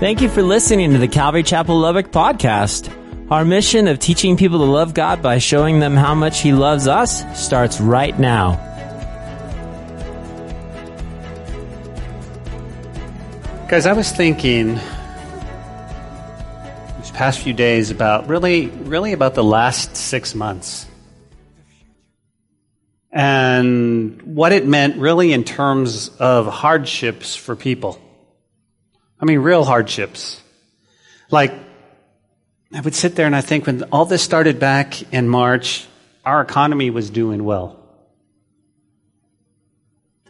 Thank you for listening to the Calvary Chapel Lubbock podcast. Our mission of teaching people to love God by showing them how much He loves us starts right now. Guys, I was thinking these past few days about really, really about the last six months and what it meant really in terms of hardships for people. I mean, real hardships. Like, I would sit there and I think when all this started back in March, our economy was doing well.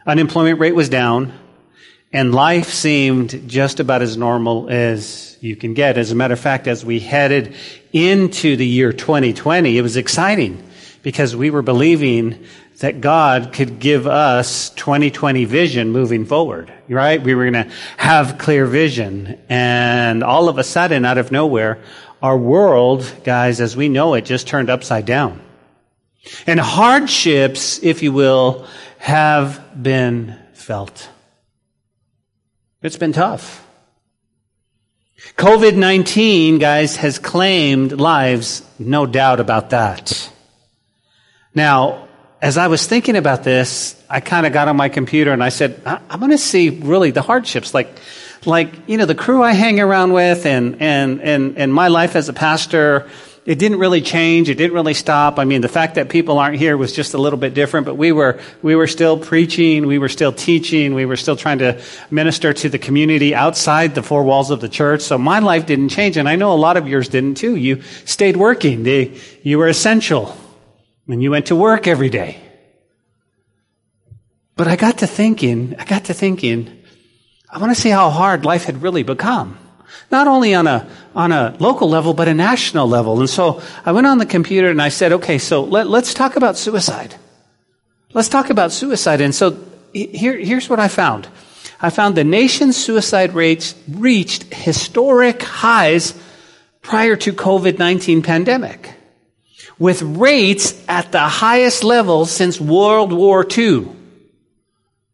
Unemployment rate was down, and life seemed just about as normal as you can get. As a matter of fact, as we headed into the year 2020, it was exciting because we were believing that God could give us 2020 vision moving forward, right? We were going to have clear vision. And all of a sudden, out of nowhere, our world, guys, as we know it, just turned upside down. And hardships, if you will, have been felt. It's been tough. COVID 19, guys, has claimed lives, no doubt about that. Now, as I was thinking about this, I kind of got on my computer and I said, I- am going to see really the hardships, like, like, you know, the crew I hang around with and, and, and, and my life as a pastor, it didn't really change. It didn't really stop. I mean, the fact that people aren't here was just a little bit different, but we were, we were still preaching. We were still teaching. We were still trying to minister to the community outside the four walls of the church. So my life didn't change. And I know a lot of yours didn't too. You stayed working. They, you were essential and you went to work every day. But I got to thinking, I got to thinking, I want to see how hard life had really become. Not only on a, on a local level, but a national level. And so I went on the computer and I said, okay, so let, let's talk about suicide. Let's talk about suicide. And so here, here's what I found. I found the nation's suicide rates reached historic highs prior to COVID-19 pandemic with rates at the highest level since World War II.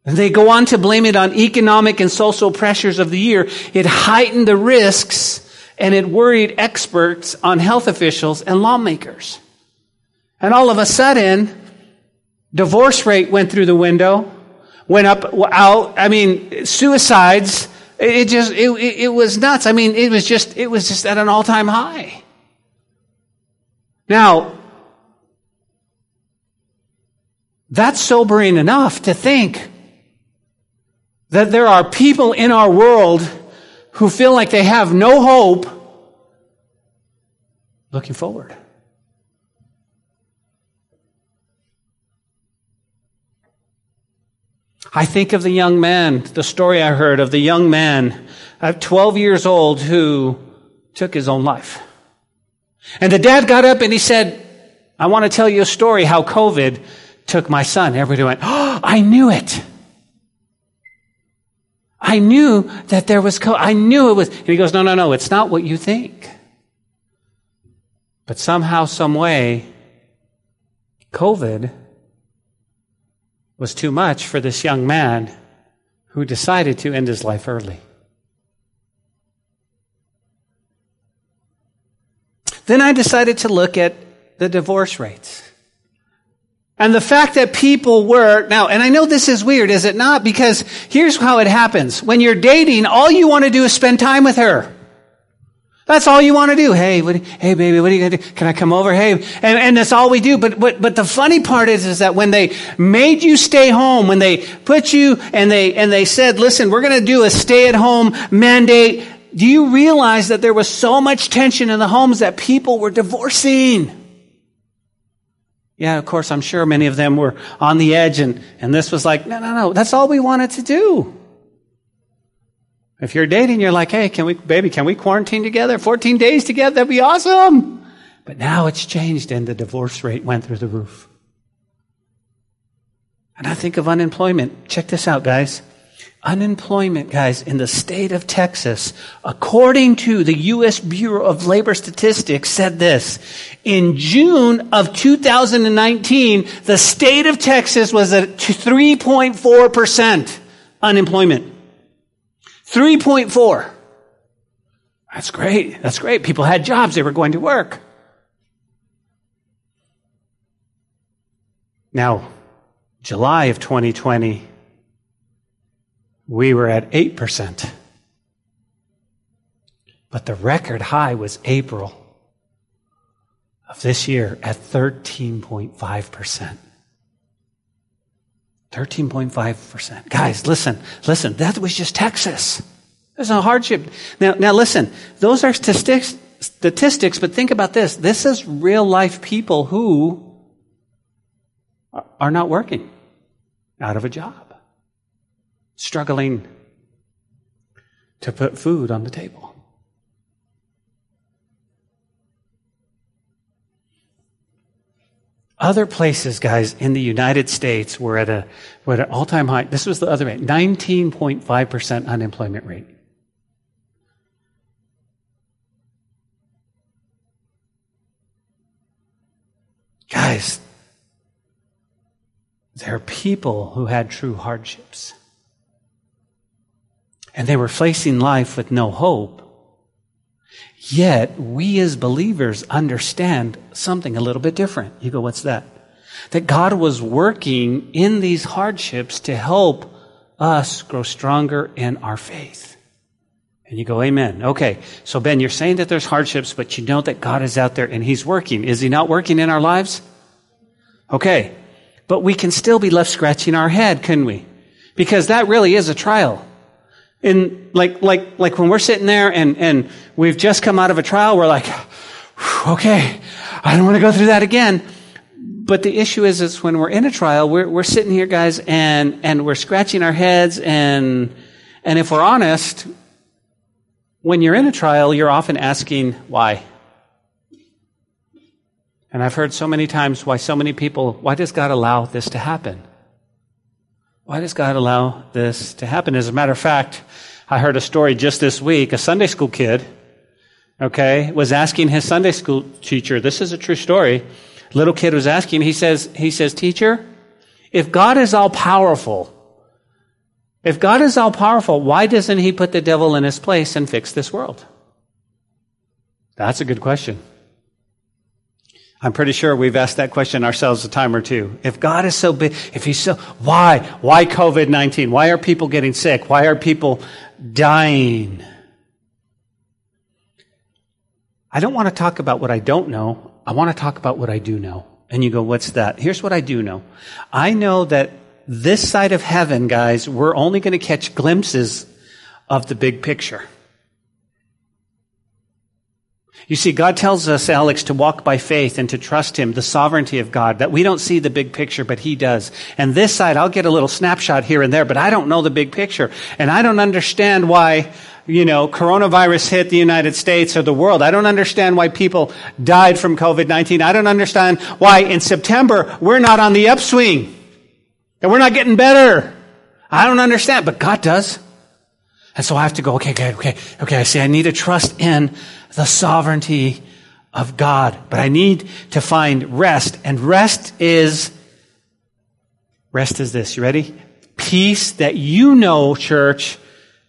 And they go on to blame it on economic and social pressures of the year. It heightened the risks and it worried experts on health officials and lawmakers. And all of a sudden, divorce rate went through the window, went up, out. I mean, suicides, it just, it, it was nuts. I mean, it was just, it was just at an all time high. Now, that's sobering enough to think that there are people in our world who feel like they have no hope looking forward. I think of the young man, the story I heard of the young man at 12 years old who took his own life. And the dad got up and he said, I want to tell you a story how COVID took my son. Everybody went, Oh, I knew it. I knew that there was. I knew it was. And he goes, No, no, no, it's not what you think. But somehow, some way, COVID was too much for this young man who decided to end his life early. Then I decided to look at the divorce rates. And the fact that people were, now, and I know this is weird, is it not? Because here's how it happens. When you're dating, all you want to do is spend time with her. That's all you want to do. Hey, what, hey, baby, what are you going to do? Can I come over? Hey, and, and that's all we do. But, but, but the funny part is, is that when they made you stay home, when they put you and they, and they said, listen, we're going to do a stay at home mandate, do you realize that there was so much tension in the homes that people were divorcing? Yeah, of course, I'm sure many of them were on the edge and, and this was like, no, no, no, that's all we wanted to do. If you're dating, you're like, hey, can we, baby, can we quarantine together? 14 days together? That'd be awesome. But now it's changed and the divorce rate went through the roof. And I think of unemployment. Check this out, guys. Unemployment, guys, in the state of Texas, according to the U.S. Bureau of Labor Statistics, said this. In June of 2019, the state of Texas was at 3.4% unemployment. 3.4. That's great. That's great. People had jobs. They were going to work. Now, July of 2020, we were at 8%. But the record high was April of this year at 13.5%. 13.5%. Guys, listen, listen, that was just Texas. There's a hardship. Now, now listen, those are statistics, statistics, but think about this. This is real life people who are not working, out of a job, struggling to put food on the table. Other places, guys, in the United States were at a were at an all-time high. This was the other rate, 19.5% unemployment rate. Guys, there are people who had true hardships. And they were facing life with no hope. Yet, we as believers understand something a little bit different. You go, what's that? That God was working in these hardships to help us grow stronger in our faith. And you go, Amen. Okay. So, Ben, you're saying that there's hardships, but you know that God is out there and He's working. Is He not working in our lives? Okay. But we can still be left scratching our head, couldn't we? Because that really is a trial. In like, like, like when we're sitting there and, and we've just come out of a trial, we're like, okay, I don't want to go through that again. But the issue is, is when we're in a trial, we're, we're sitting here, guys, and, and we're scratching our heads and, and if we're honest, when you're in a trial, you're often asking, why? And I've heard so many times why so many people, why does God allow this to happen? Why does God allow this to happen? As a matter of fact, I heard a story just this week. A Sunday school kid, okay, was asking his Sunday school teacher, this is a true story. Little kid was asking, he says, he says, teacher, if God is all powerful, if God is all powerful, why doesn't he put the devil in his place and fix this world? That's a good question. I'm pretty sure we've asked that question ourselves a time or two. If God is so big, if He's so, why? Why COVID 19? Why are people getting sick? Why are people dying? I don't want to talk about what I don't know. I want to talk about what I do know. And you go, what's that? Here's what I do know. I know that this side of heaven, guys, we're only going to catch glimpses of the big picture. You see, God tells us, Alex, to walk by faith and to trust Him, the sovereignty of God, that we don't see the big picture, but He does. And this side, I'll get a little snapshot here and there, but I don't know the big picture. And I don't understand why, you know, coronavirus hit the United States or the world. I don't understand why people died from COVID-19. I don't understand why in September we're not on the upswing and we're not getting better. I don't understand, but God does. And so I have to go, okay, good, okay, okay, I see I need to trust in the sovereignty of God. But I need to find rest. And rest is, rest is this. You ready? Peace that you know, church,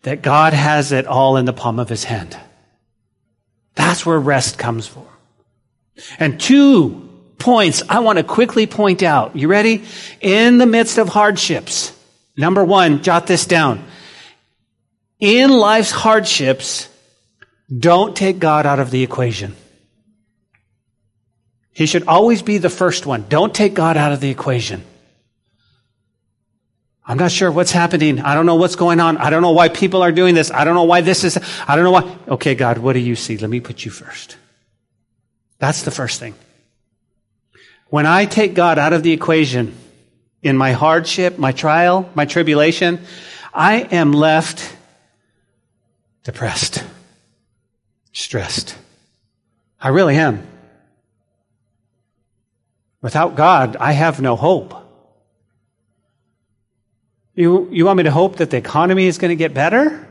that God has it all in the palm of his hand. That's where rest comes from. And two points I want to quickly point out. You ready? In the midst of hardships. Number one, jot this down. In life's hardships, don't take God out of the equation. He should always be the first one. Don't take God out of the equation. I'm not sure what's happening. I don't know what's going on. I don't know why people are doing this. I don't know why this is, I don't know why. Okay, God, what do you see? Let me put you first. That's the first thing. When I take God out of the equation in my hardship, my trial, my tribulation, I am left depressed stressed. I really am. Without God, I have no hope. You, you want me to hope that the economy is going to get better?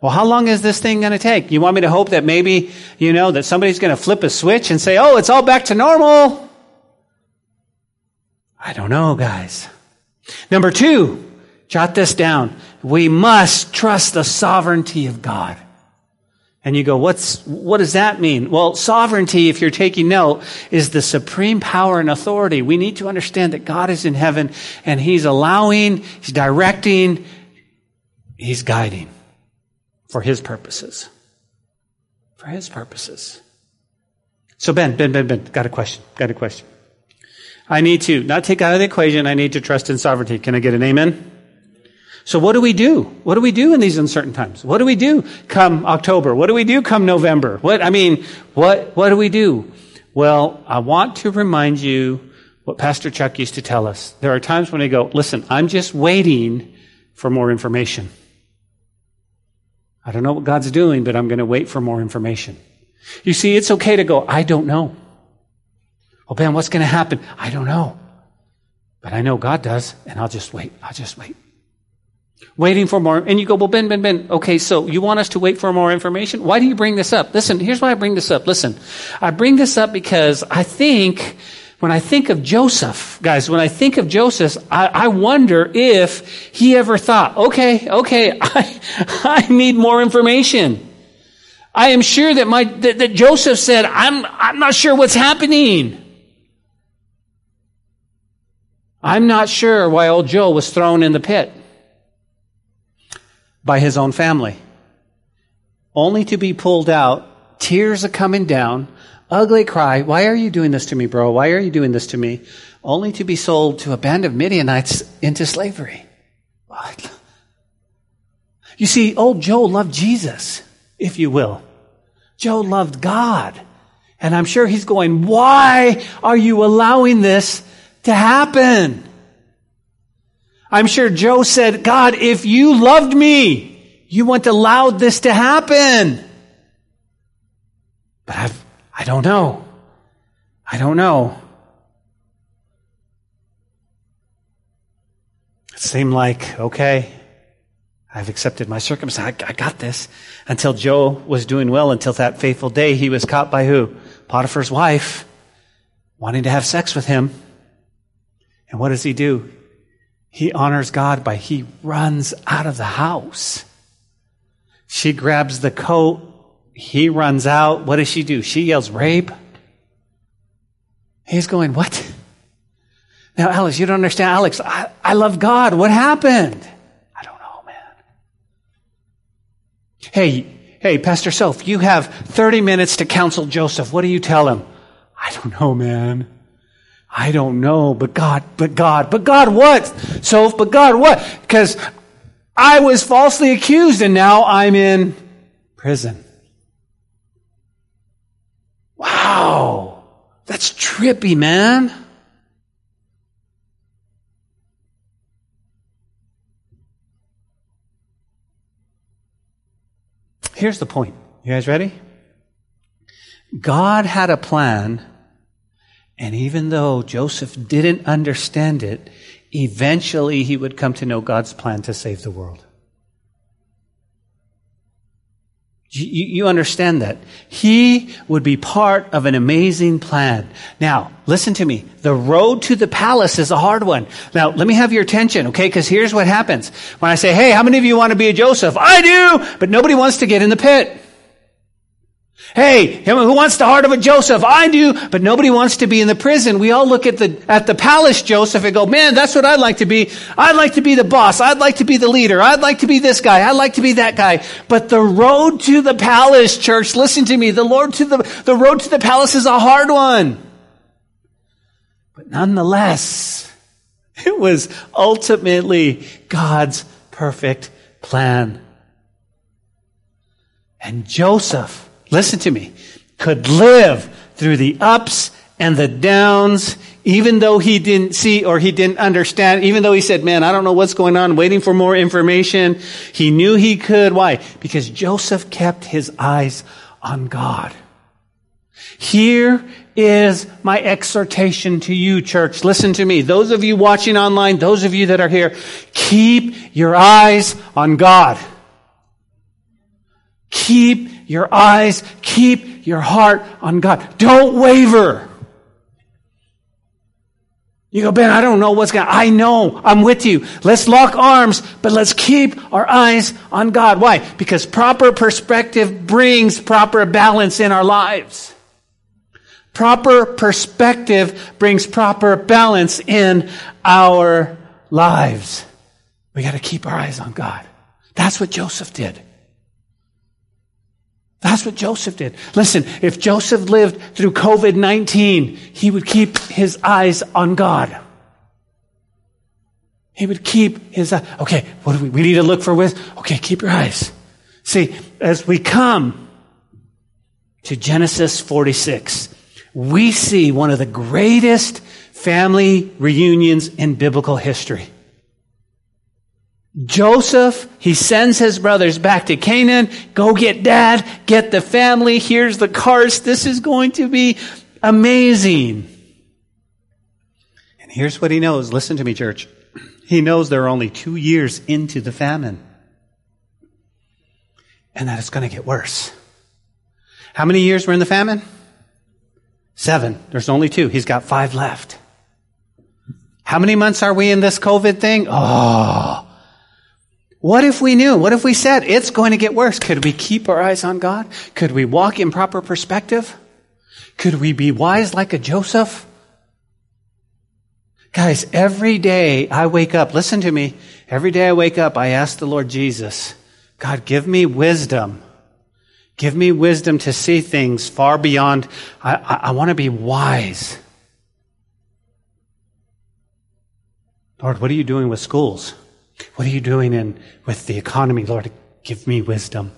Well, how long is this thing going to take? You want me to hope that maybe, you know, that somebody's going to flip a switch and say, oh, it's all back to normal? I don't know, guys. Number two, jot this down. We must trust the sovereignty of God. And you go, what's, what does that mean? Well, sovereignty, if you're taking note, is the supreme power and authority. We need to understand that God is in heaven and He's allowing, He's directing, He's guiding for His purposes. For His purposes. So Ben, Ben, Ben, Ben, got a question. Got a question. I need to not take out of the equation. I need to trust in sovereignty. Can I get an amen? So what do we do? What do we do in these uncertain times? What do we do come October? What do we do come November? What, I mean, what, what do we do? Well, I want to remind you what Pastor Chuck used to tell us. There are times when we go, listen, I'm just waiting for more information. I don't know what God's doing, but I'm going to wait for more information. You see, it's okay to go, I don't know. Well, Ben, what's going to happen? I don't know. But I know God does, and I'll just wait. I'll just wait. Waiting for more. And you go, well, Ben, Ben, Ben, okay, so you want us to wait for more information? Why do you bring this up? Listen, here's why I bring this up. Listen, I bring this up because I think when I think of Joseph, guys, when I think of Joseph, I, I, wonder if he ever thought, okay, okay, I, I need more information. I am sure that my, that, that Joseph said, I'm, I'm not sure what's happening. I'm not sure why old Joe was thrown in the pit by his own family, only to be pulled out, tears are coming down, ugly cry, why are you doing this to me, bro? Why are you doing this to me? Only to be sold to a band of Midianites into slavery. What? You see, old Joe loved Jesus, if you will. Joe loved God. And I'm sure he's going, why are you allowing this to happen. I'm sure Joe said, God, if you loved me, you wouldn't allow this to happen. But I've, I don't know. I don't know. It seemed like, okay, I've accepted my circumstance. I, I got this. Until Joe was doing well, until that faithful day, he was caught by who? Potiphar's wife, wanting to have sex with him. And what does he do? He honors God by he runs out of the house. She grabs the coat. He runs out. What does she do? She yells, rape. He's going, what? Now, Alex, you don't understand. Alex, I, I love God. What happened? I don't know, man. Hey, hey, Pastor Soph, you have 30 minutes to counsel Joseph. What do you tell him? I don't know, man. I don't know, but God, but God, but God what? So, but God what? Because I was falsely accused and now I'm in prison. Wow. That's trippy, man. Here's the point. You guys ready? God had a plan and even though Joseph didn't understand it, eventually he would come to know God's plan to save the world. You, you, understand that. He would be part of an amazing plan. Now, listen to me. The road to the palace is a hard one. Now, let me have your attention, okay? Because here's what happens. When I say, hey, how many of you want to be a Joseph? I do! But nobody wants to get in the pit. Hey, who wants the heart of a Joseph? I do, but nobody wants to be in the prison. We all look at the, at the palace Joseph and go, man, that's what I'd like to be. I'd like to be the boss. I'd like to be the leader. I'd like to be this guy. I'd like to be that guy. But the road to the palace, church, listen to me. The Lord to the, the road to the palace is a hard one. But nonetheless, it was ultimately God's perfect plan. And Joseph, listen to me, could live through the ups and the downs, even though he didn't see or he didn't understand, even though he said, man, I don't know what's going on, waiting for more information. He knew he could. Why? Because Joseph kept his eyes on God. Here is my exhortation to you, church. Listen to me. Those of you watching online, those of you that are here, keep your eyes on God. Keep your eyes, keep your heart on God. Don't waver. You go, Ben, I don't know what's going to, I know, I'm with you. Let's lock arms, but let's keep our eyes on God. Why? Because proper perspective brings proper balance in our lives. Proper perspective brings proper balance in our lives. We got to keep our eyes on God. That's what Joseph did. That's what Joseph did. Listen, if Joseph lived through COVID 19, he would keep his eyes on God. He would keep his eyes. Okay, what do we, we need to look for with? Okay, keep your eyes. See, as we come to Genesis 46, we see one of the greatest family reunions in biblical history. Joseph, he sends his brothers back to Canaan. Go get dad, get the family. Here's the cars. This is going to be amazing. And here's what he knows. Listen to me, church. He knows they're only two years into the famine. And that it's going to get worse. How many years were in the famine? Seven. There's only two. He's got five left. How many months are we in this COVID thing? Oh, what if we knew? What if we said it's going to get worse? Could we keep our eyes on God? Could we walk in proper perspective? Could we be wise like a Joseph? Guys, every day I wake up, listen to me. Every day I wake up, I ask the Lord Jesus, God, give me wisdom. Give me wisdom to see things far beyond. I, I, I want to be wise. Lord, what are you doing with schools? What are you doing in with the economy, Lord? Give me wisdom.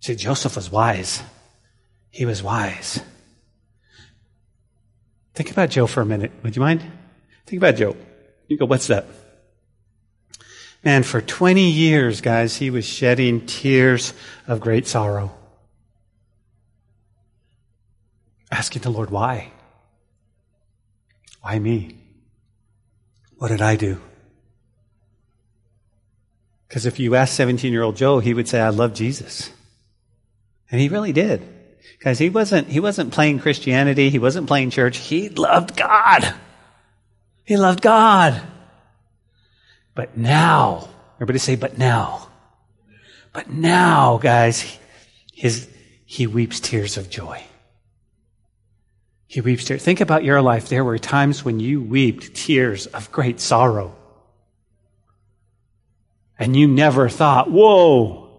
See, Joseph was wise. He was wise. Think about Joe for a minute. Would you mind? Think about Joe. You go, what's that? Man, for 20 years, guys, he was shedding tears of great sorrow. Asking the Lord, why? Why me? What did I do? Because if you asked 17 year old Joe, he would say, I love Jesus. And he really did. Because he wasn't, he wasn't playing Christianity. He wasn't playing church. He loved God. He loved God. But now, everybody say, but now. But now, guys, his, he weeps tears of joy. He weeps tears. Think about your life. There were times when you wept tears of great sorrow. And you never thought, whoa.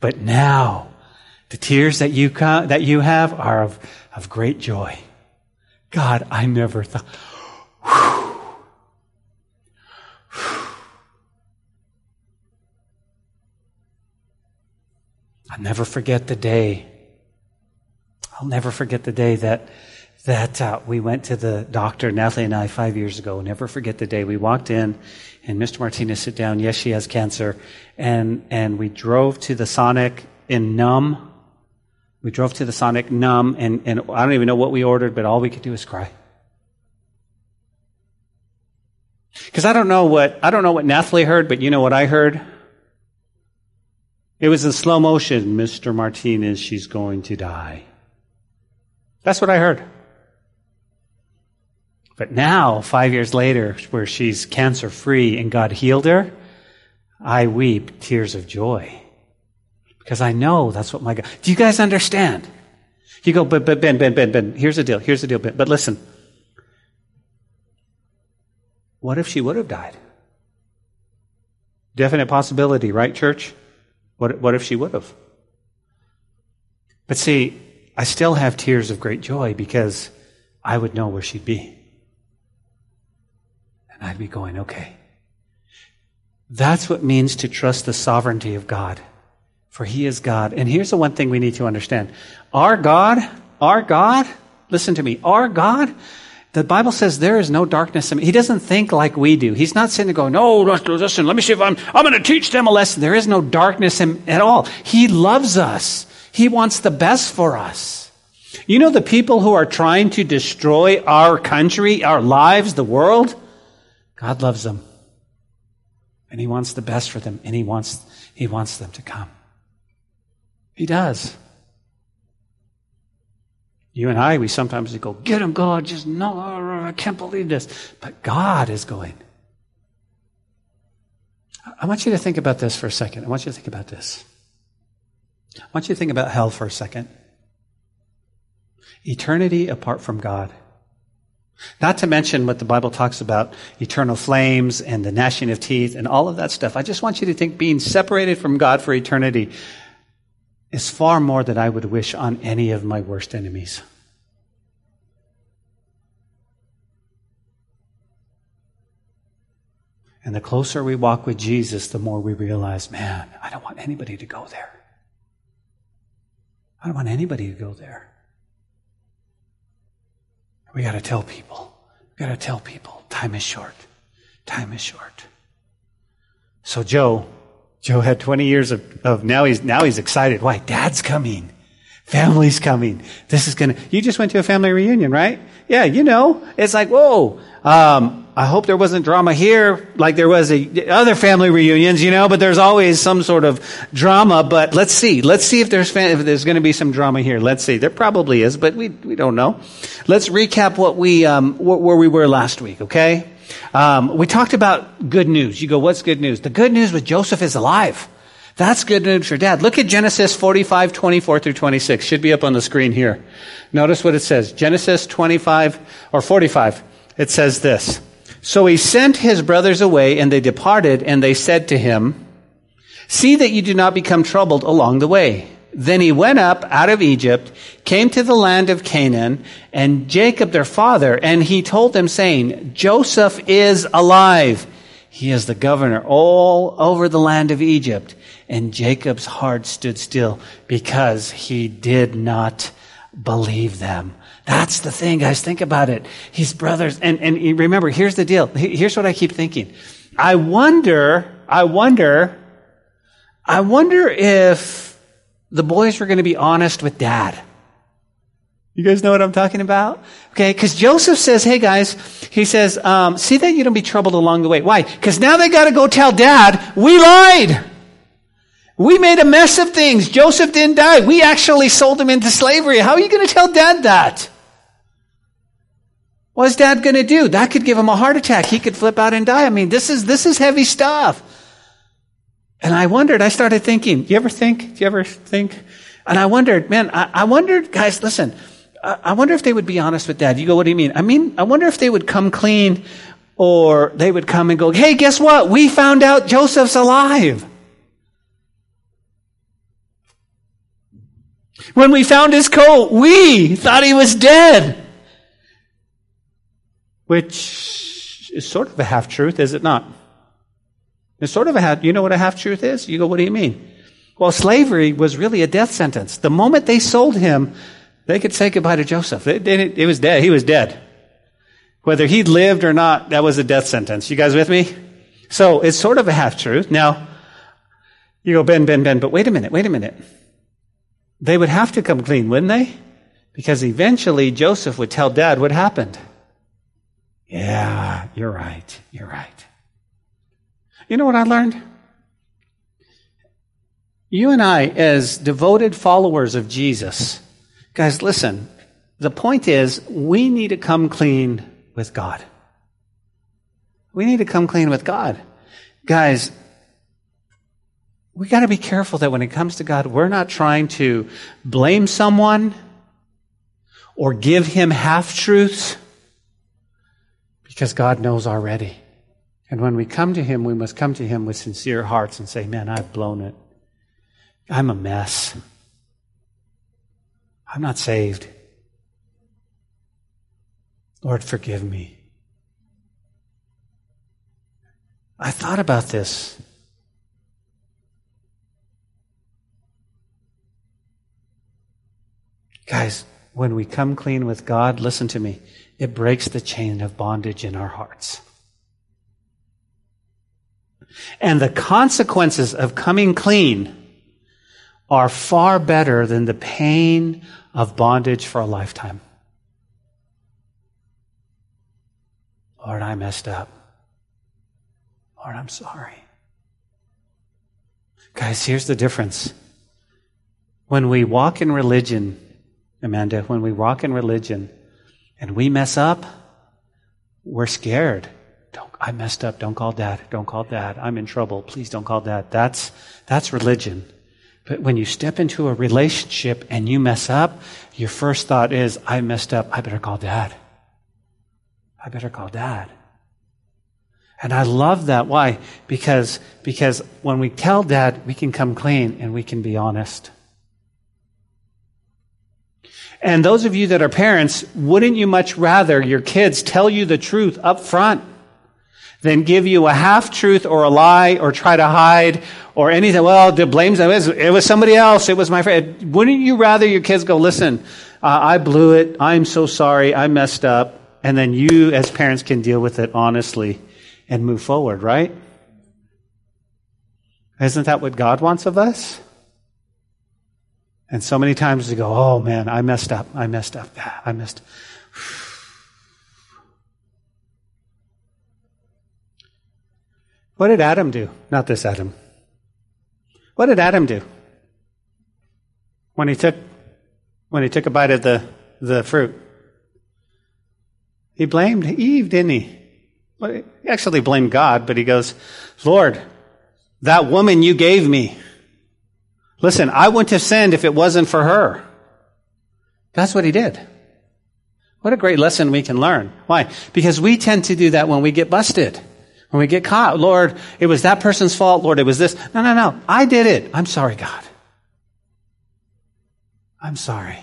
But now, the tears that you, that you have are of, of great joy. God, I never thought. I'll never forget the day. I'll never forget the day that that uh, we went to the doctor, Natalie and I, five years ago. Never forget the day we walked in, and Mr. Martinez sit down. Yes, she has cancer, and and we drove to the Sonic in Numb. We drove to the Sonic Numb, and and I don't even know what we ordered, but all we could do was cry. Because I don't know what I don't know what Natalie heard, but you know what I heard. It was in slow motion. Mr. Martinez, she's going to die. That's what I heard. But now, five years later, where she's cancer free and God healed her, I weep tears of joy. Because I know that's what my God. Do you guys understand? You go, but, but Ben, Ben, Ben, Ben, here's the deal, here's the deal, Ben. But listen. What if she would have died? Definite possibility, right, church? What, what if she would have? But see, I still have tears of great joy because I would know where she'd be. I'd be going, okay. That's what means to trust the sovereignty of God. For He is God. And here's the one thing we need to understand. Our God, our God, listen to me, our God, the Bible says there is no darkness in him. He doesn't think like we do. He's not sitting there going, no, listen, let me see if I'm, I'm going to teach them a lesson. There is no darkness in at all. He loves us. He wants the best for us. You know the people who are trying to destroy our country, our lives, the world? God loves them. And He wants the best for them, and He wants, he wants them to come. He does. You and I, we sometimes go, get him, God, just no, I can't believe this. But God is going. I want you to think about this for a second. I want you to think about this. I want you to think about hell for a second. Eternity apart from God. Not to mention what the Bible talks about eternal flames and the gnashing of teeth and all of that stuff. I just want you to think being separated from God for eternity is far more than I would wish on any of my worst enemies. And the closer we walk with Jesus, the more we realize, man, I don't want anybody to go there. I don't want anybody to go there. We got to tell people. We got to tell people. Time is short. Time is short. So Joe, Joe had 20 years of, of now he's now he's excited. Why? Dad's coming. Family's coming. This is gonna. You just went to a family reunion, right? Yeah, you know. It's like whoa. Um, I hope there wasn't drama here like there was a, other family reunions, you know, but there's always some sort of drama. But let's see. Let's see if there's, if there's going to be some drama here. Let's see. There probably is, but we, we don't know. Let's recap what we, um, where we were last week, okay? Um, we talked about good news. You go, what's good news? The good news with Joseph is alive. That's good news for dad. Look at Genesis 45, 24 through 26. Should be up on the screen here. Notice what it says. Genesis 25 or 45. It says this. So he sent his brothers away, and they departed, and they said to him, See that you do not become troubled along the way. Then he went up out of Egypt, came to the land of Canaan, and Jacob their father, and he told them, saying, Joseph is alive. He is the governor all over the land of Egypt. And Jacob's heart stood still because he did not believe them. That's the thing, guys. Think about it. His brothers, and, and remember, here's the deal. Here's what I keep thinking. I wonder, I wonder, I wonder if the boys were going to be honest with dad. You guys know what I'm talking about? Okay, because Joseph says, hey guys, he says, um, see that you don't be troubled along the way. Why? Because now they got to go tell dad, we lied. We made a mess of things. Joseph didn't die. We actually sold him into slavery. How are you going to tell dad that? What's dad going to do? That could give him a heart attack. He could flip out and die. I mean, this is, this is heavy stuff. And I wondered, I started thinking, do you ever think, do you ever think? And I wondered, man, I, I wondered, guys, listen, I, I wonder if they would be honest with dad. You go, what do you mean? I mean, I wonder if they would come clean or they would come and go, hey, guess what? We found out Joseph's alive. When we found his coat, we thought he was dead which is sort of a half truth, is it not? It's sort of a half, you know what a half truth is? You go, what do you mean? Well, slavery was really a death sentence. The moment they sold him, they could say goodbye to Joseph. It, it, it was dead. He was dead. Whether he lived or not, that was a death sentence. You guys with me? So it's sort of a half truth. Now, you go, Ben, Ben, Ben, but wait a minute, wait a minute. They would have to come clean, wouldn't they? Because eventually Joseph would tell dad what happened. Yeah, you're right. You're right. You know what I learned? You and I, as devoted followers of Jesus, guys, listen. The point is, we need to come clean with God. We need to come clean with God. Guys, we got to be careful that when it comes to God, we're not trying to blame someone or give him half truths because God knows already. And when we come to Him, we must come to Him with sincere hearts and say, Man, I've blown it. I'm a mess. I'm not saved. Lord, forgive me. I thought about this. Guys, when we come clean with God, listen to me it breaks the chain of bondage in our hearts. And the consequences of coming clean are far better than the pain of bondage for a lifetime. Lord, I messed up. Lord, I'm sorry. Guys, here's the difference. When we walk in religion Amanda, when we walk in religion and we mess up, we're scared. Don't, I messed up. Don't call dad. Don't call dad. I'm in trouble. Please don't call dad. That's, that's religion. But when you step into a relationship and you mess up, your first thought is, I messed up. I better call dad. I better call dad. And I love that. Why? Because, because when we tell dad, we can come clean and we can be honest. And those of you that are parents, wouldn't you much rather your kids tell you the truth up front than give you a half truth or a lie or try to hide or anything? Well, the blames it was, somebody else. It was my friend. Wouldn't you rather your kids go, listen, uh, I blew it. I'm so sorry. I messed up. And then you as parents can deal with it honestly and move forward, right? Isn't that what God wants of us? And so many times we go, oh man, I messed up. I messed up. I messed. What did Adam do? Not this Adam. What did Adam do? When he took, when he took a bite of the, the fruit? He blamed Eve, didn't he? Well, he actually blamed God, but he goes, Lord, that woman you gave me, listen, I wouldn't have sinned if it wasn't for her. That's what he did. What a great lesson we can learn. Why? Because we tend to do that when we get busted. When we get caught. Lord, it was that person's fault. Lord, it was this. No, no, no. I did it. I'm sorry, God. I'm sorry.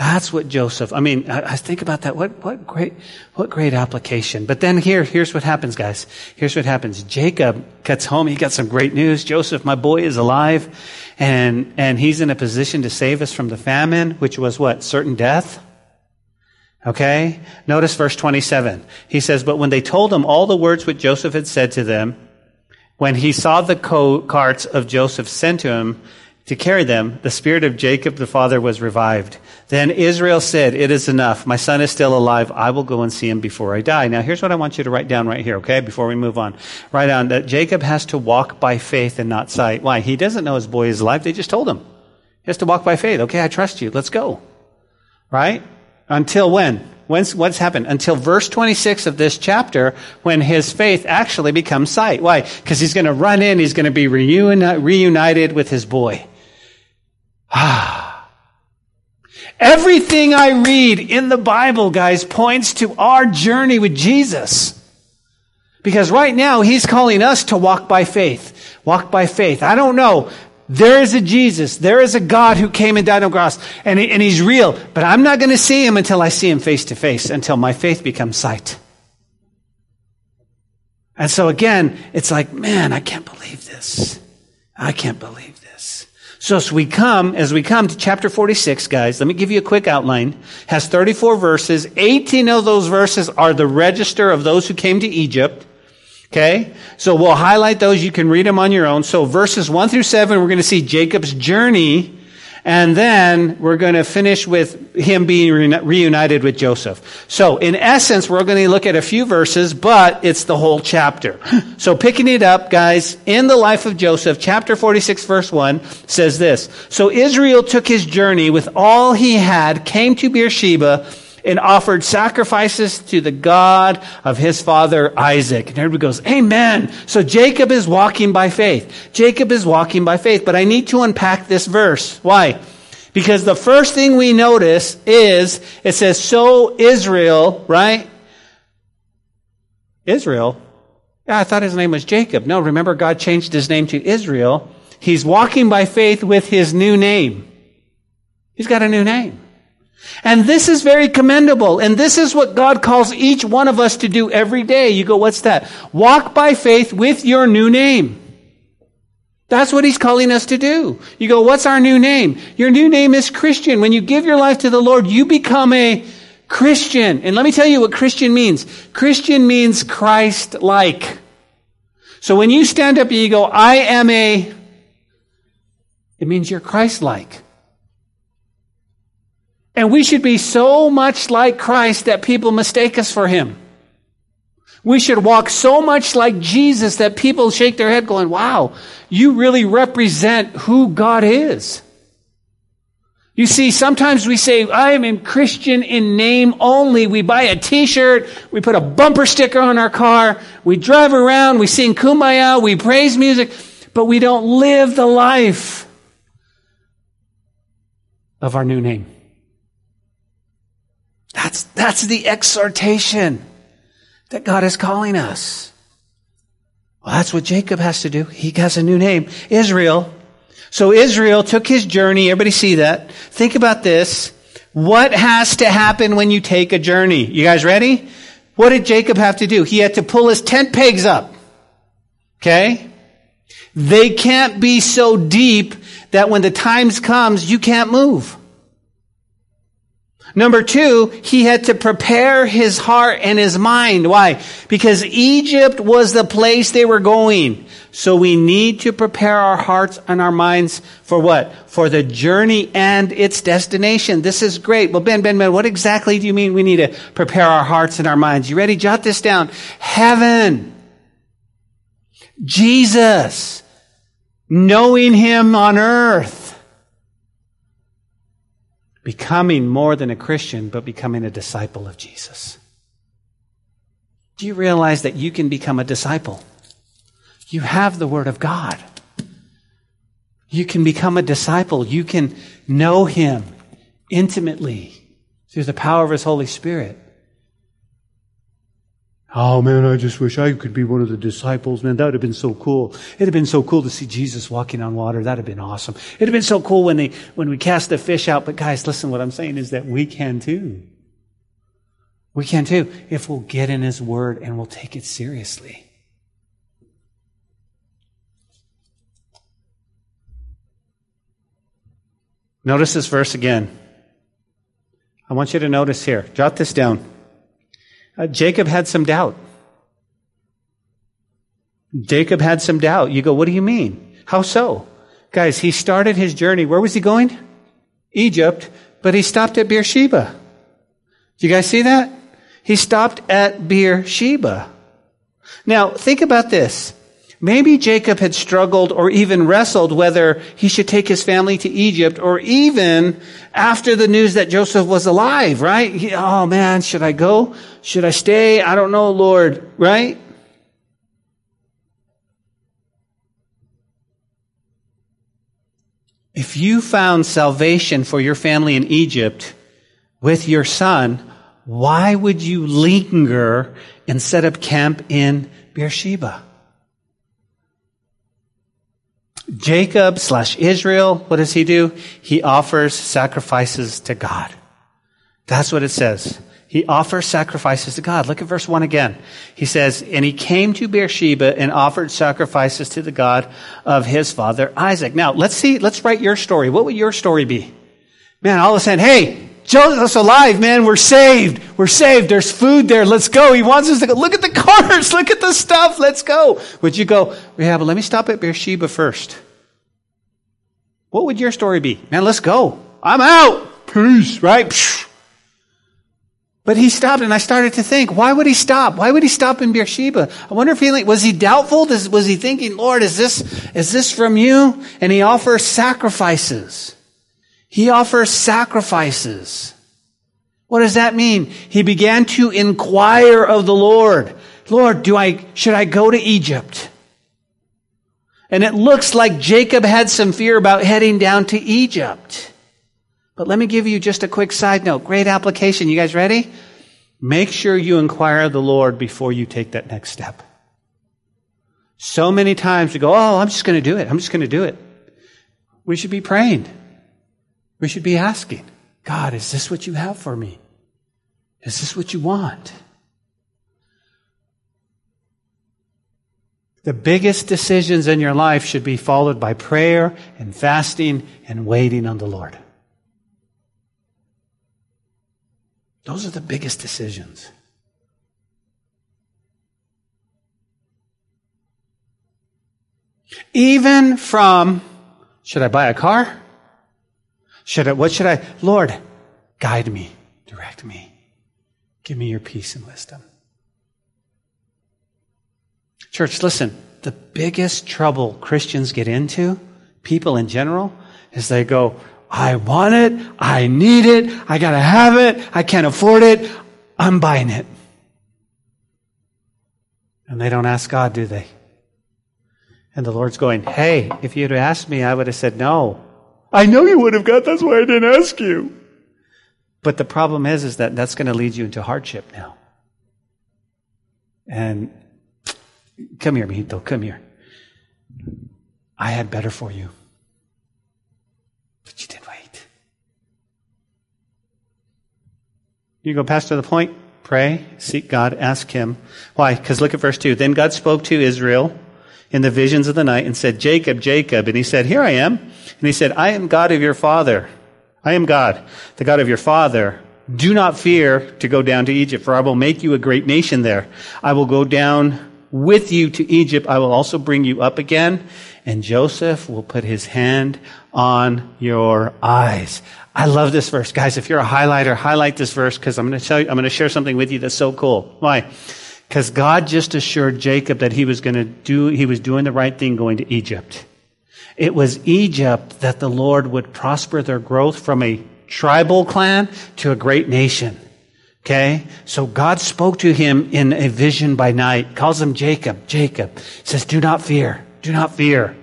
That's what Joseph, I mean, I, I, think about that. What, what great, what great application. But then here, here's what happens, guys. Here's what happens. Jacob gets home. He got some great news. Joseph, my boy, is alive. And, and he's in a position to save us from the famine, which was what? Certain death. Okay? Notice verse 27. He says, But when they told him all the words which Joseph had said to them, when he saw the co- carts of Joseph sent to him, to carry them, the spirit of Jacob the father was revived. Then Israel said, It is enough. My son is still alive. I will go and see him before I die. Now, here's what I want you to write down right here, okay, before we move on. Write down that Jacob has to walk by faith and not sight. Why? He doesn't know his boy is alive. They just told him. He has to walk by faith. Okay, I trust you. Let's go. Right? Until when? When's, what's happened? Until verse 26 of this chapter, when his faith actually becomes sight. Why? Because he's going to run in, he's going to be reuni- reunited with his boy. Everything I read in the Bible, guys, points to our journey with Jesus. Because right now, He's calling us to walk by faith. Walk by faith. I don't know. There is a Jesus. There is a God who came and died on the cross. And, and He's real. But I'm not going to see Him until I see Him face to face, until my faith becomes sight. And so again, it's like, man, I can't believe this. I can't believe so as we come, as we come to chapter 46, guys, let me give you a quick outline. It has 34 verses. 18 of those verses are the register of those who came to Egypt. Okay? So we'll highlight those. You can read them on your own. So verses 1 through 7, we're going to see Jacob's journey and then we're going to finish with him being reunited with Joseph. So, in essence, we're going to look at a few verses, but it's the whole chapter. So, picking it up, guys, in the life of Joseph, chapter 46, verse 1 says this So Israel took his journey with all he had, came to Beersheba, and offered sacrifices to the God of his father Isaac. And everybody goes, Amen. So Jacob is walking by faith. Jacob is walking by faith. But I need to unpack this verse. Why? Because the first thing we notice is it says, So Israel, right? Israel. Yeah, I thought his name was Jacob. No, remember God changed his name to Israel. He's walking by faith with his new name. He's got a new name. And this is very commendable. And this is what God calls each one of us to do every day. You go, what's that? Walk by faith with your new name. That's what he's calling us to do. You go, what's our new name? Your new name is Christian. When you give your life to the Lord, you become a Christian. And let me tell you what Christian means. Christian means Christ-like. So when you stand up and you go, I am a, it means you're Christ-like. And we should be so much like Christ that people mistake us for him. We should walk so much like Jesus that people shake their head going, wow, you really represent who God is. You see, sometimes we say, I am a Christian in name only. We buy a t-shirt, we put a bumper sticker on our car, we drive around, we sing kumbaya, we praise music, but we don't live the life of our new name. That's, that's the exhortation that God is calling us. Well, that's what Jacob has to do. He has a new name, Israel. So Israel took his journey. Everybody see that? Think about this. What has to happen when you take a journey? You guys ready? What did Jacob have to do? He had to pull his tent pegs up. Okay? They can't be so deep that when the times comes, you can't move. Number two, he had to prepare his heart and his mind. Why? Because Egypt was the place they were going. So we need to prepare our hearts and our minds for what? For the journey and its destination. This is great. Well, Ben, Ben, Ben, what exactly do you mean we need to prepare our hearts and our minds? You ready? Jot this down. Heaven. Jesus. Knowing Him on earth. Becoming more than a Christian, but becoming a disciple of Jesus. Do you realize that you can become a disciple? You have the Word of God. You can become a disciple. You can know Him intimately through the power of His Holy Spirit. Oh man, I just wish I could be one of the disciples. Man, that would have been so cool. It'd have been so cool to see Jesus walking on water. That'd have been awesome. It'd have been so cool when they, when we cast the fish out. But guys, listen, what I'm saying is that we can too. We can too if we'll get in His Word and we'll take it seriously. Notice this verse again. I want you to notice here. Jot this down. Uh, Jacob had some doubt. Jacob had some doubt. You go, what do you mean? How so? Guys, he started his journey. Where was he going? Egypt, but he stopped at Beersheba. Do you guys see that? He stopped at Beersheba. Now, think about this. Maybe Jacob had struggled or even wrestled whether he should take his family to Egypt or even after the news that Joseph was alive, right? He, oh man, should I go? Should I stay? I don't know, Lord, right? If you found salvation for your family in Egypt with your son, why would you linger and set up camp in Beersheba? Jacob slash Israel, what does he do? He offers sacrifices to God. That's what it says. He offers sacrifices to God. Look at verse 1 again. He says, And he came to Beersheba and offered sacrifices to the God of his father Isaac. Now, let's see, let's write your story. What would your story be? Man, all of a sudden, hey, Joseph's alive, man. We're saved. We're saved. There's food there. Let's go. He wants us to go. Look at the cars. Look at the stuff. Let's go. Would you go, yeah, but let me stop at Beersheba first. What would your story be? Man, let's go. I'm out. Peace, right? But he stopped and I started to think, why would he stop? Why would he stop in Beersheba? I wonder if he, was he doubtful? Was he thinking, Lord, is this, is this from you? And he offers sacrifices. He offers sacrifices. What does that mean? He began to inquire of the Lord. Lord, do I, should I go to Egypt? And it looks like Jacob had some fear about heading down to Egypt. But let me give you just a quick side note. Great application. You guys ready? Make sure you inquire of the Lord before you take that next step. So many times we go, oh, I'm just going to do it. I'm just going to do it. We should be praying. We should be asking, God, is this what you have for me? Is this what you want? The biggest decisions in your life should be followed by prayer and fasting and waiting on the Lord. Those are the biggest decisions. Even from, should I buy a car? Should I, what should I, Lord, guide me, direct me, give me your peace and wisdom. Church, listen, the biggest trouble Christians get into, people in general, is they go, I want it. I need it. I gotta have it. I can't afford it. I'm buying it. And they don't ask God, do they? And the Lord's going, Hey, if you'd asked me, I would have said no. I know you would have, got. That's why I didn't ask you. But the problem is, is that that's going to lead you into hardship now. And come here, Mijito, come here. I had better for you. But you did wait. You go past to the point, pray, seek God, ask Him. Why? Because look at verse 2. Then God spoke to Israel in the visions of the night and said, Jacob, Jacob. And he said, Here I am. And he said, I am God of your father. I am God, the God of your father. Do not fear to go down to Egypt, for I will make you a great nation there. I will go down with you to Egypt. I will also bring you up again, and Joseph will put his hand on your eyes. I love this verse. Guys, if you're a highlighter, highlight this verse because I'm going to tell you, I'm going to share something with you that's so cool. Why? Because God just assured Jacob that he was going to do, he was doing the right thing going to Egypt. It was Egypt that the Lord would prosper their growth from a tribal clan to a great nation. Okay? So God spoke to him in a vision by night, calls him Jacob. Jacob says, do not fear. Do not fear.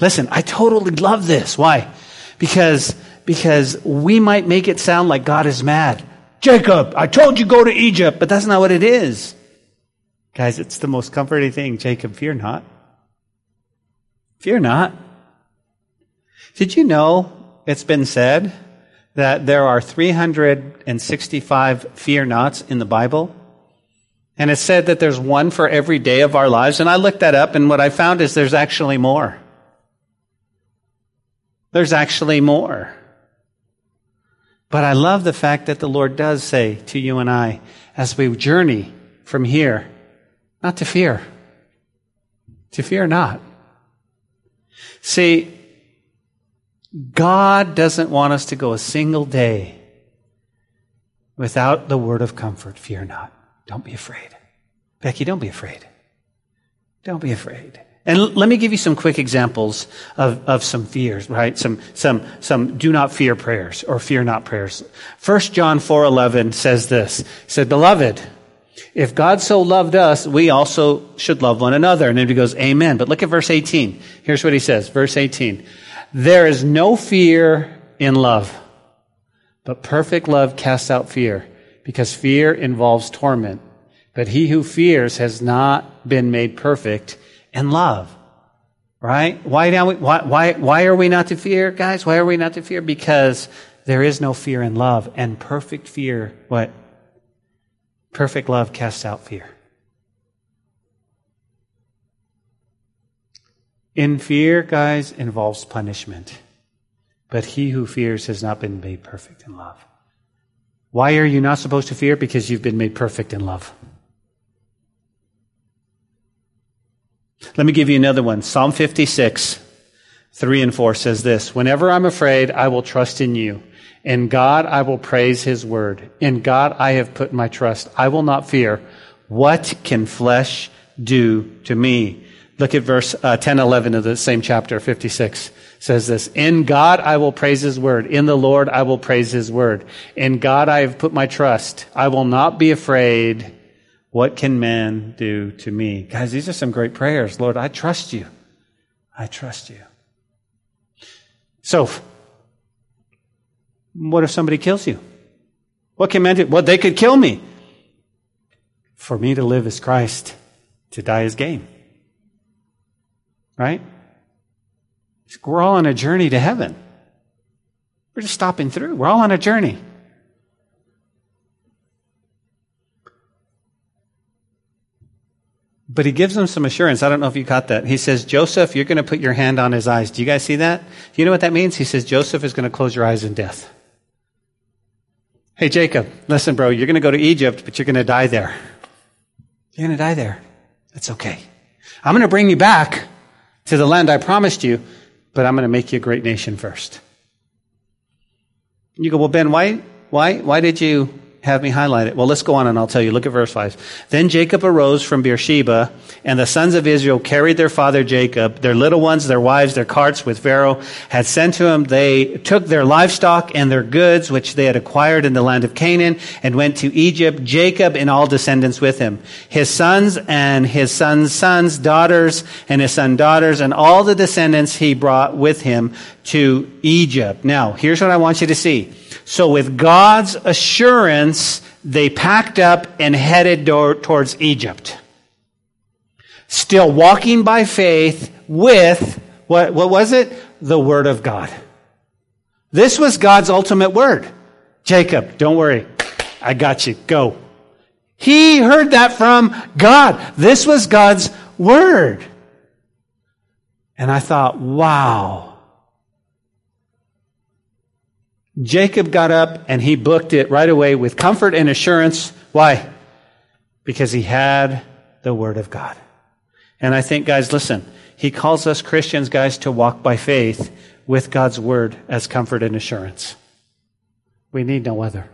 Listen, I totally love this. Why? Because, because we might make it sound like God is mad. Jacob, I told you go to Egypt, but that's not what it is. Guys, it's the most comforting thing. Jacob, fear not. Fear not. Did you know it's been said that there are 365 fear nots in the Bible? And it's said that there's one for every day of our lives. And I looked that up, and what I found is there's actually more. There's actually more. But I love the fact that the Lord does say to you and I, as we journey from here, not to fear. To fear not. See, God doesn't want us to go a single day without the word of comfort. Fear not. Don't be afraid. Becky, don't be afraid. Don't be afraid. And l- let me give you some quick examples of, of some fears, right? Some, some, some do not fear prayers or fear not prayers. First John 4.11 says this. Said, Beloved, if God so loved us, we also should love one another. And then he goes, Amen. But look at verse 18. Here's what he says. Verse 18. There is no fear in love, but perfect love casts out fear, because fear involves torment. But he who fears has not been made perfect in love. Right? Why, now we, why, why, why are we not to fear, guys? Why are we not to fear? Because there is no fear in love, and perfect fear, what? Perfect love casts out fear. In fear, guys, involves punishment. But he who fears has not been made perfect in love. Why are you not supposed to fear? Because you've been made perfect in love. Let me give you another one. Psalm 56, 3 and 4 says this Whenever I'm afraid, I will trust in you. In God, I will praise his word. In God, I have put my trust. I will not fear. What can flesh do to me? Look at verse uh, 10, 11 of the same chapter, 56 says this. In God, I will praise his word. In the Lord, I will praise his word. In God, I have put my trust. I will not be afraid. What can man do to me? Guys, these are some great prayers. Lord, I trust you. I trust you. So, what if somebody kills you? What can man do? Well, they could kill me. For me to live is Christ, to die is gain. Right? We're all on a journey to heaven. We're just stopping through. We're all on a journey. But he gives them some assurance. I don't know if you caught that. He says, Joseph, you're going to put your hand on his eyes. Do you guys see that? Do you know what that means? He says, Joseph is going to close your eyes in death. Hey, Jacob, listen, bro, you're going to go to Egypt, but you're going to die there. You're going to die there. That's okay. I'm going to bring you back to the land I promised you, but I'm going to make you a great nation first. You go, well, Ben, why, why, why did you have me highlight it. Well, let's go on and I'll tell you. Look at verse 5. Then Jacob arose from Beersheba, and the sons of Israel carried their father Jacob, their little ones, their wives, their carts with Pharaoh had sent to him. They took their livestock and their goods, which they had acquired in the land of Canaan, and went to Egypt, Jacob and all descendants with him. His sons and his sons' sons, daughters, and his son daughters, and all the descendants he brought with him to Egypt. Now, here's what I want you to see. So with God's assurance, they packed up and headed towards Egypt. Still walking by faith with, what, what was it? The Word of God. This was God's ultimate word. Jacob, don't worry. I got you. Go. He heard that from God. This was God's word. And I thought, wow. Jacob got up and he booked it right away with comfort and assurance. Why? Because he had the Word of God. And I think, guys, listen, he calls us Christians, guys, to walk by faith with God's Word as comfort and assurance. We need no other.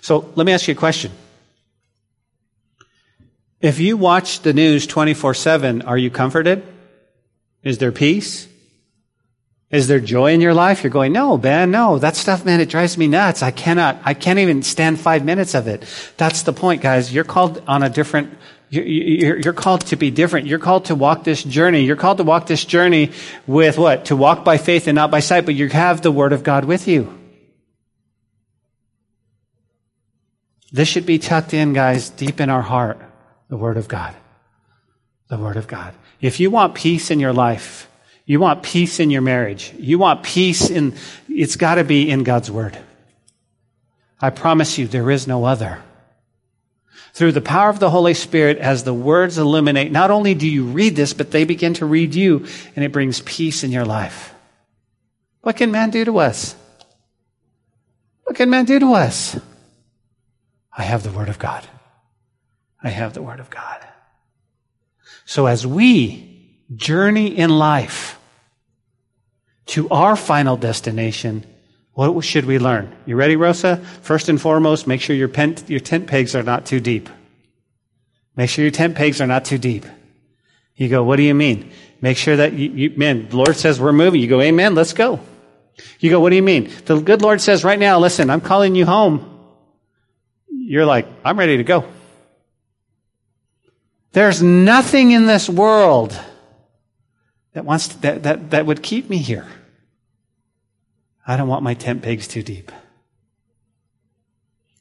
So let me ask you a question. If you watch the news 24 7, are you comforted? Is there peace? Is there joy in your life? You're going, no, Ben, no, that stuff, man, it drives me nuts. I cannot, I can't even stand five minutes of it. That's the point, guys. You're called on a different, you're, you're called to be different. You're called to walk this journey. You're called to walk this journey with what? To walk by faith and not by sight, but you have the Word of God with you. This should be tucked in, guys, deep in our heart. The Word of God. The Word of God. If you want peace in your life, you want peace in your marriage. You want peace in, it's got to be in God's Word. I promise you, there is no other. Through the power of the Holy Spirit, as the words illuminate, not only do you read this, but they begin to read you, and it brings peace in your life. What can man do to us? What can man do to us? I have the Word of God. I have the Word of God. So as we journey in life to our final destination, what should we learn? You ready, Rosa? First and foremost, make sure your, pen, your tent pegs are not too deep. Make sure your tent pegs are not too deep. You go, what do you mean? Make sure that you, you man, the Lord says we're moving. You go, amen, let's go. You go, what do you mean? The good Lord says right now, listen, I'm calling you home. You're like, I'm ready to go. There's nothing in this world that wants to, that, that, that would keep me here. I don't want my tent pegs too deep.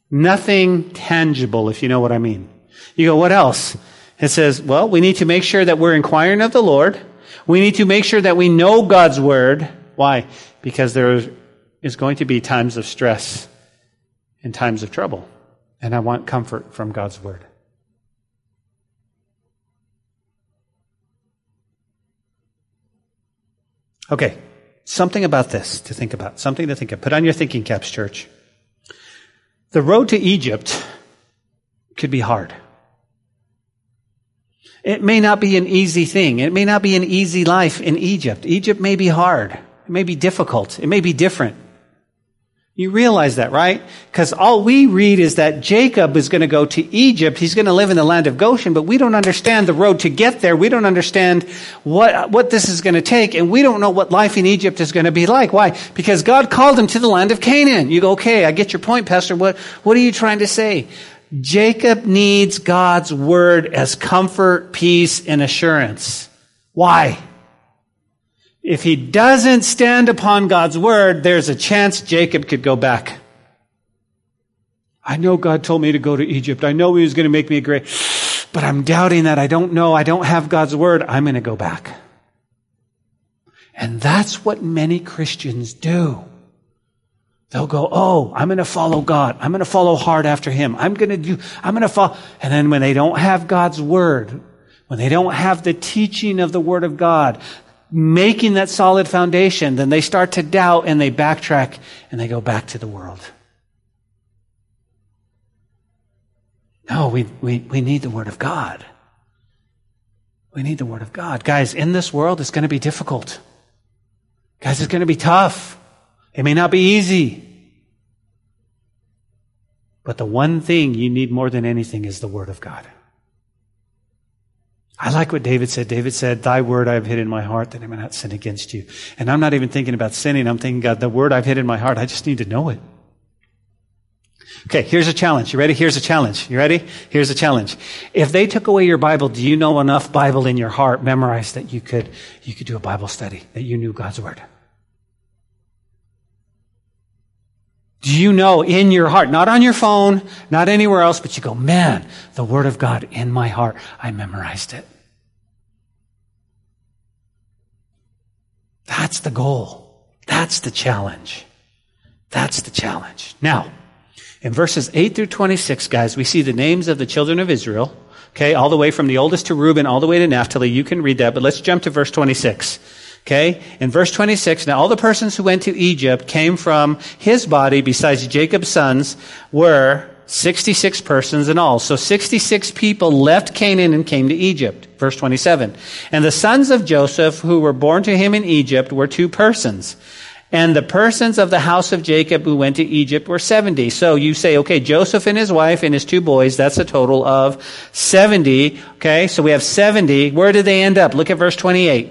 Nothing tangible, if you know what I mean. You go, what else? It says, well, we need to make sure that we're inquiring of the Lord. We need to make sure that we know God's word. Why? Because there is going to be times of stress and times of trouble. And I want comfort from God's word. Okay, something about this to think about, something to think of. Put on your thinking caps, church. The road to Egypt could be hard. It may not be an easy thing. It may not be an easy life in Egypt. Egypt may be hard. It may be difficult. It may be different. You realize that, right? Because all we read is that Jacob is going to go to Egypt. He's going to live in the land of Goshen, but we don't understand the road to get there. We don't understand what, what this is going to take, and we don't know what life in Egypt is going to be like. Why? Because God called him to the land of Canaan. You go, okay, I get your point, Pastor. What, what are you trying to say? Jacob needs God's word as comfort, peace, and assurance. Why? If he doesn't stand upon God's word, there's a chance Jacob could go back. I know God told me to go to Egypt. I know he was going to make me great, but I'm doubting that. I don't know. I don't have God's word. I'm going to go back. And that's what many Christians do. They'll go, Oh, I'm going to follow God. I'm going to follow hard after him. I'm going to do, I'm going to follow. And then when they don't have God's word, when they don't have the teaching of the word of God, making that solid foundation, then they start to doubt and they backtrack and they go back to the world. No, we, we, we need the Word of God. We need the Word of God. Guys, in this world, it's going to be difficult. Guys, it's going to be tough. It may not be easy. But the one thing you need more than anything is the Word of God. I like what David said. David said, Thy word I have hid in my heart that I may not sin against you. And I'm not even thinking about sinning. I'm thinking, God, the word I've hid in my heart, I just need to know it. Okay, here's a challenge. You ready? Here's a challenge. You ready? Here's a challenge. If they took away your Bible, do you know enough Bible in your heart memorized that you could, you could do a Bible study, that you knew God's word? Do you know in your heart, not on your phone, not anywhere else, but you go, man, the Word of God in my heart, I memorized it. That's the goal. That's the challenge. That's the challenge. Now, in verses 8 through 26, guys, we see the names of the children of Israel. Okay, all the way from the oldest to Reuben, all the way to Naphtali. You can read that, but let's jump to verse 26. Okay? In verse 26, now all the persons who went to Egypt came from his body, besides Jacob's sons, were 66 persons in all. So 66 people left Canaan and came to Egypt. Verse 27. And the sons of Joseph who were born to him in Egypt were two persons. And the persons of the house of Jacob who went to Egypt were 70. So you say, okay, Joseph and his wife and his two boys, that's a total of 70. Okay, so we have 70. Where did they end up? Look at verse 28.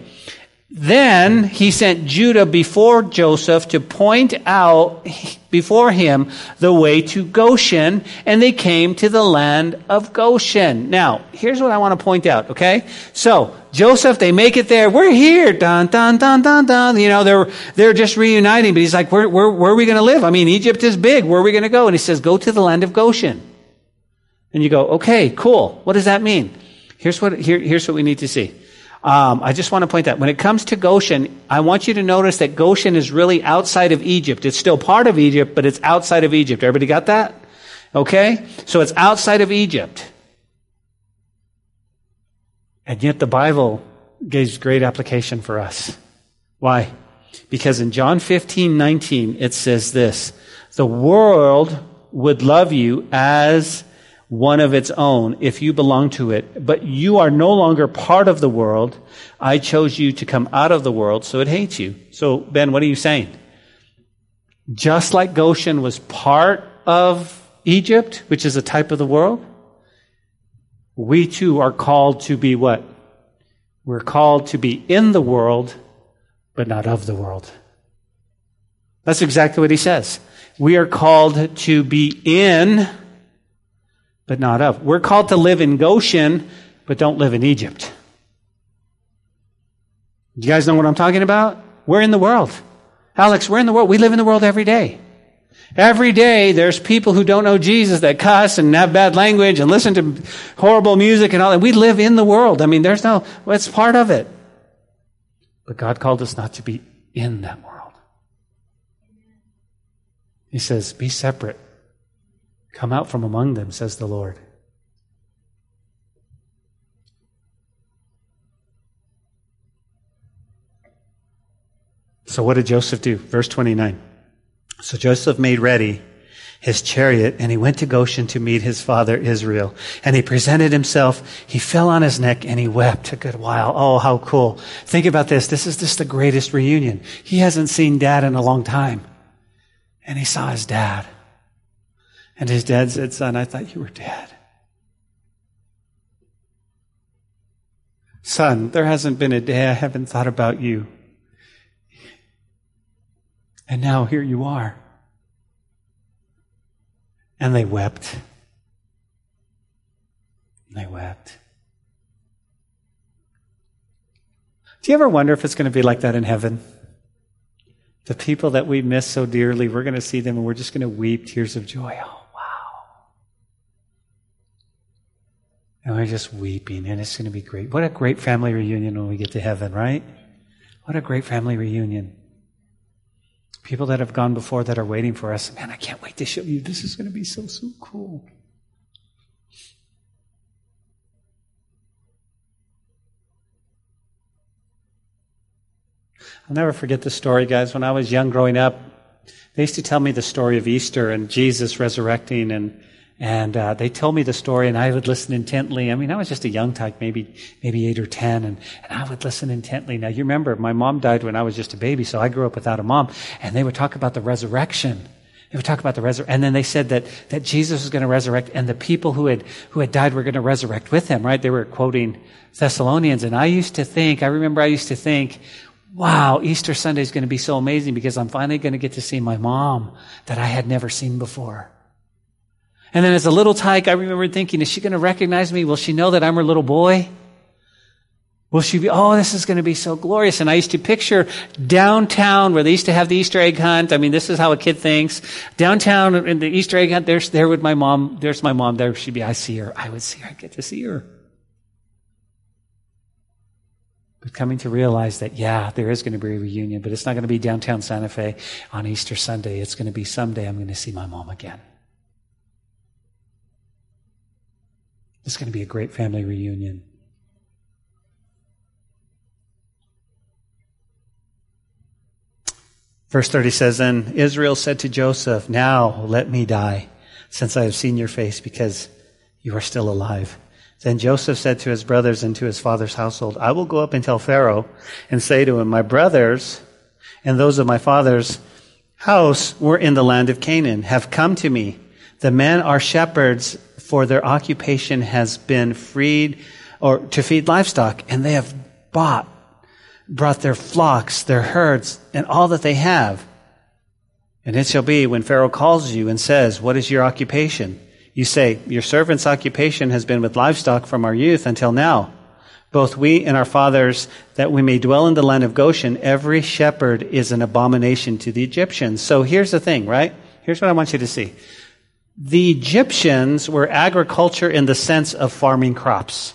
Then he sent Judah before Joseph to point out before him the way to Goshen, and they came to the land of Goshen. Now, here's what I want to point out, okay? So, Joseph, they make it there. We're here. Dun, dun, dun, dun, dun. You know, they're, they're just reuniting, but he's like, where, where, where are we going to live? I mean, Egypt is big. Where are we going to go? And he says, go to the land of Goshen. And you go, okay, cool. What does that mean? Here's what, here, here's what we need to see. Um, I just want to point out when it comes to Goshen, I want you to notice that Goshen is really outside of Egypt. It's still part of Egypt, but it's outside of Egypt. Everybody got that? Okay? So it's outside of Egypt. And yet the Bible gives great application for us. Why? Because in John 15, 19, it says this, the world would love you as one of its own if you belong to it, but you are no longer part of the world. I chose you to come out of the world, so it hates you. So, Ben, what are you saying? Just like Goshen was part of Egypt, which is a type of the world, we too are called to be what? We're called to be in the world, but not of the world. That's exactly what he says. We are called to be in but not of. We're called to live in Goshen, but don't live in Egypt. You guys know what I'm talking about? We're in the world. Alex, we're in the world. We live in the world every day. Every day there's people who don't know Jesus that cuss and have bad language and listen to horrible music and all that. We live in the world. I mean, there's no, well, it's part of it. But God called us not to be in that world. He says, be separate. Come out from among them, says the Lord. So, what did Joseph do? Verse 29. So Joseph made ready his chariot and he went to Goshen to meet his father Israel. And he presented himself. He fell on his neck and he wept a good while. Oh, how cool. Think about this. This is just the greatest reunion. He hasn't seen dad in a long time. And he saw his dad. And his dad said, Son, I thought you were dead. Son, there hasn't been a day I haven't thought about you. And now here you are. And they wept. They wept. Do you ever wonder if it's going to be like that in heaven? The people that we miss so dearly, we're going to see them and we're just going to weep tears of joy. And we're just weeping, and it's going to be great. What a great family reunion when we get to heaven, right? What a great family reunion. People that have gone before that are waiting for us. Man, I can't wait to show you. This is going to be so, so cool. I'll never forget the story, guys. When I was young growing up, they used to tell me the story of Easter and Jesus resurrecting and and uh, they told me the story, and I would listen intently. I mean, I was just a young tyke, maybe maybe eight or ten, and, and I would listen intently. Now, you remember, my mom died when I was just a baby, so I grew up without a mom. And they would talk about the resurrection. They would talk about the resurrection. And then they said that, that Jesus was going to resurrect and the people who had, who had died were going to resurrect with him, right? They were quoting Thessalonians. And I used to think, I remember I used to think, wow, Easter Sunday is going to be so amazing because I'm finally going to get to see my mom that I had never seen before. And then as a little tyke, I remember thinking, is she going to recognize me? Will she know that I'm her little boy? Will she be, oh, this is going to be so glorious. And I used to picture downtown where they used to have the Easter egg hunt. I mean, this is how a kid thinks. Downtown in the Easter egg hunt, there's, there with my mom, there's my mom, there she'd be, I see her. I would see her, I get to see her. But coming to realize that, yeah, there is going to be a reunion, but it's not going to be downtown Santa Fe on Easter Sunday. It's going to be someday I'm going to see my mom again. It's going to be a great family reunion. Verse 30 says, Then Israel said to Joseph, Now let me die, since I have seen your face, because you are still alive. Then Joseph said to his brothers and to his father's household, I will go up and tell Pharaoh and say to him, My brothers and those of my father's house were in the land of Canaan, have come to me. The men are shepherds, for their occupation has been freed or to feed livestock, and they have bought brought their flocks, their herds, and all that they have. And it shall be when Pharaoh calls you and says, What is your occupation? You say, Your servant's occupation has been with livestock from our youth until now. Both we and our fathers, that we may dwell in the land of Goshen, every shepherd is an abomination to the Egyptians. So here's the thing, right? Here's what I want you to see. The Egyptians were agriculture in the sense of farming crops.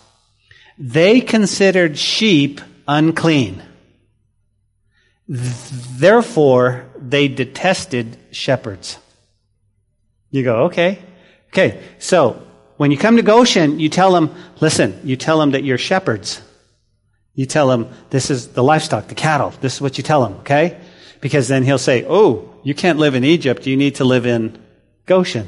They considered sheep unclean. Therefore, they detested shepherds. You go, okay. Okay, so when you come to Goshen, you tell them, listen, you tell them that you're shepherds. You tell them this is the livestock, the cattle. This is what you tell him, okay? Because then he'll say, oh, you can't live in Egypt. You need to live in Goshen.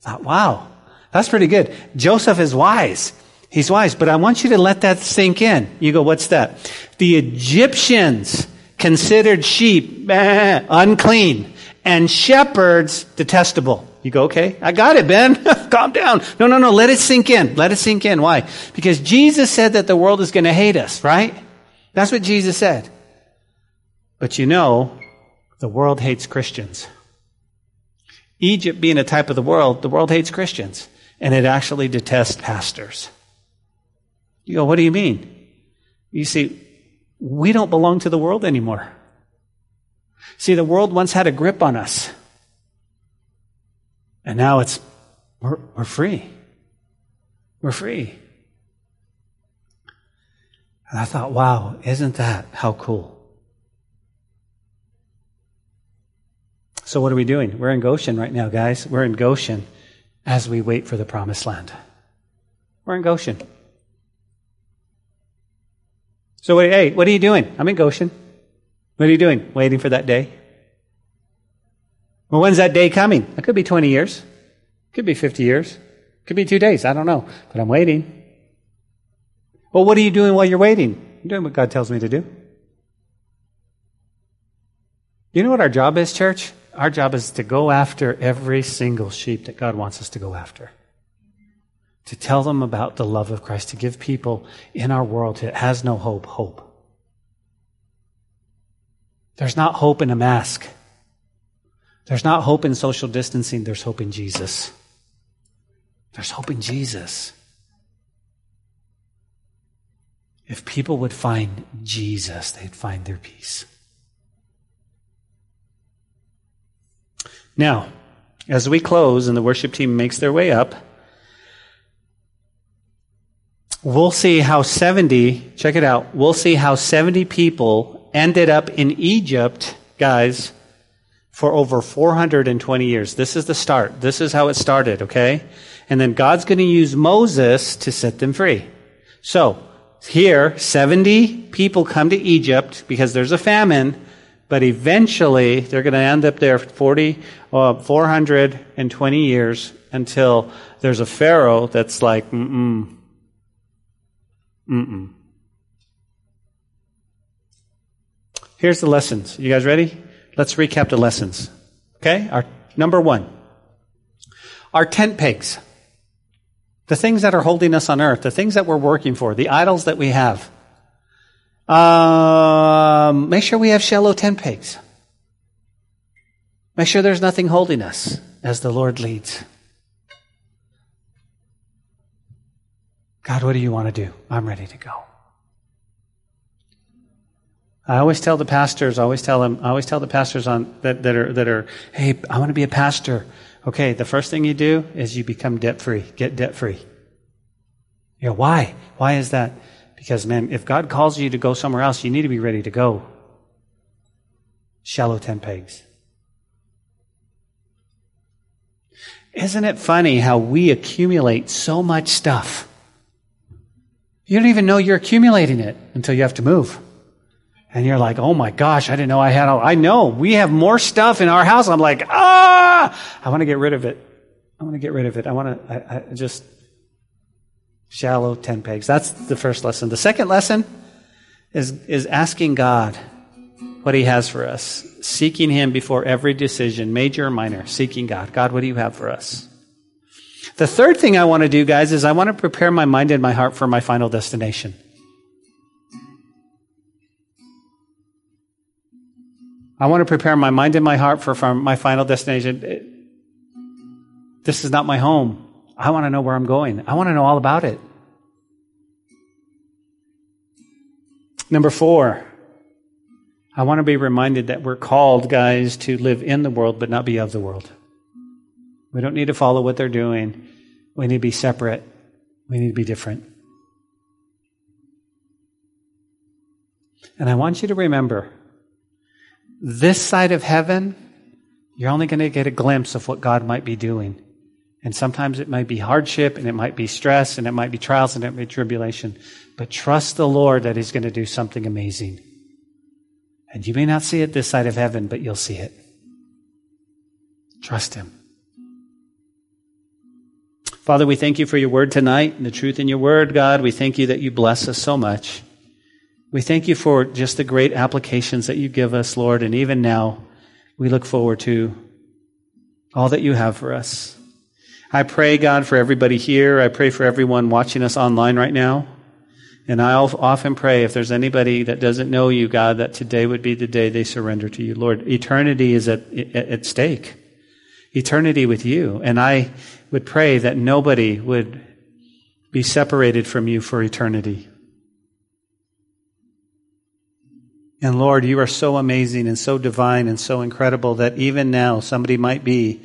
Thought, wow, that's pretty good. Joseph is wise. He's wise, but I want you to let that sink in. You go, what's that? The Egyptians considered sheep eh, unclean and shepherds detestable. You go, okay, I got it, Ben. Calm down. No, no, no, let it sink in. Let it sink in. Why? Because Jesus said that the world is going to hate us, right? That's what Jesus said. But you know, the world hates Christians. Egypt being a type of the world, the world hates Christians. And it actually detests pastors. You go, what do you mean? You see, we don't belong to the world anymore. See, the world once had a grip on us. And now it's, we're, we're free. We're free. And I thought, wow, isn't that how cool? So, what are we doing? We're in Goshen right now, guys. We're in Goshen as we wait for the promised land. We're in Goshen. So, hey, what are you doing? I'm in Goshen. What are you doing? Waiting for that day? Well, when's that day coming? It could be 20 years. it Could be 50 years. it Could be two days. I don't know. But I'm waiting. Well, what are you doing while you're waiting? I'm doing what God tells me to do. You know what our job is, church? Our job is to go after every single sheep that God wants us to go after to tell them about the love of Christ, to give people in our world that has no hope, hope. There's not hope in a mask. There's not hope in social distancing. There's hope in Jesus. There's hope in Jesus. If people would find Jesus, they'd find their peace. Now, as we close and the worship team makes their way up, we'll see how 70, check it out, we'll see how 70 people ended up in Egypt, guys, for over 420 years. This is the start. This is how it started, okay? And then God's going to use Moses to set them free. So, here, 70 people come to Egypt because there's a famine, but eventually they're going to end up there 40, uh, 420 years until there's a Pharaoh that's like, mm Mm-mm. Here's the lessons. You guys ready? Let's recap the lessons. Okay? Our Number one, our tent pegs. The things that are holding us on earth, the things that we're working for, the idols that we have. Um, make sure we have shallow tent pegs. Make sure there's nothing holding us as the Lord leads. God, what do you want to do? I'm ready to go. I always tell the pastors, I always tell them, I always tell the pastors on that, that are that are, hey, I want to be a pastor. Okay, the first thing you do is you become debt free. Get debt free. Yeah, why? Why is that? Because man, if God calls you to go somewhere else, you need to be ready to go. Shallow tent pegs. Isn't it funny how we accumulate so much stuff? You don't even know you're accumulating it until you have to move. And you're like, oh my gosh, I didn't know I had all, I know we have more stuff in our house. I'm like, ah, I want to get rid of it. I want to get rid of it. I want to, I, I just, shallow tent pegs. That's the first lesson. The second lesson is, is asking God what He has for us, seeking Him before every decision, major or minor, seeking God. God, what do you have for us? The third thing I want to do, guys, is I want to prepare my mind and my heart for my final destination. I want to prepare my mind and my heart for my final destination. This is not my home. I want to know where I'm going. I want to know all about it. Number four, I want to be reminded that we're called, guys, to live in the world but not be of the world. We don't need to follow what they're doing. We need to be separate. We need to be different. And I want you to remember this side of heaven, you're only going to get a glimpse of what God might be doing. And sometimes it might be hardship and it might be stress and it might be trials and it might be tribulation. But trust the Lord that He's going to do something amazing. And you may not see it this side of heaven, but you'll see it. Trust Him. Father, we thank you for your word tonight and the truth in your word, God. We thank you that you bless us so much. We thank you for just the great applications that you give us, Lord. And even now, we look forward to all that you have for us. I pray, God, for everybody here. I pray for everyone watching us online right now. And I often pray if there's anybody that doesn't know you, God, that today would be the day they surrender to you. Lord, eternity is at, at stake. Eternity with you. And I would pray that nobody would be separated from you for eternity. And Lord, you are so amazing and so divine and so incredible that even now somebody might be